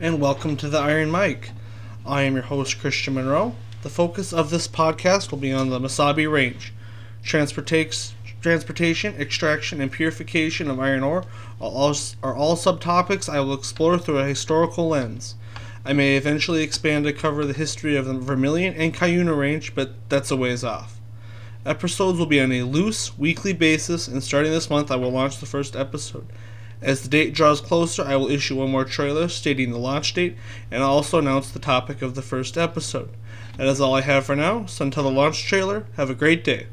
and welcome to the Iron Mic. I am your host, Christian Monroe. The focus of this podcast will be on the Mesabi Range. Transportation, transportation, extraction, and purification of iron ore are all, are all subtopics I will explore through a historical lens. I may eventually expand to cover the history of the Vermilion and Cuyuna Range, but that's a ways off. Episodes will be on a loose, weekly basis, and starting this month, I will launch the first episode. As the date draws closer, I will issue one more trailer stating the launch date and also announce the topic of the first episode. That is all I have for now, so until the launch trailer, have a great day.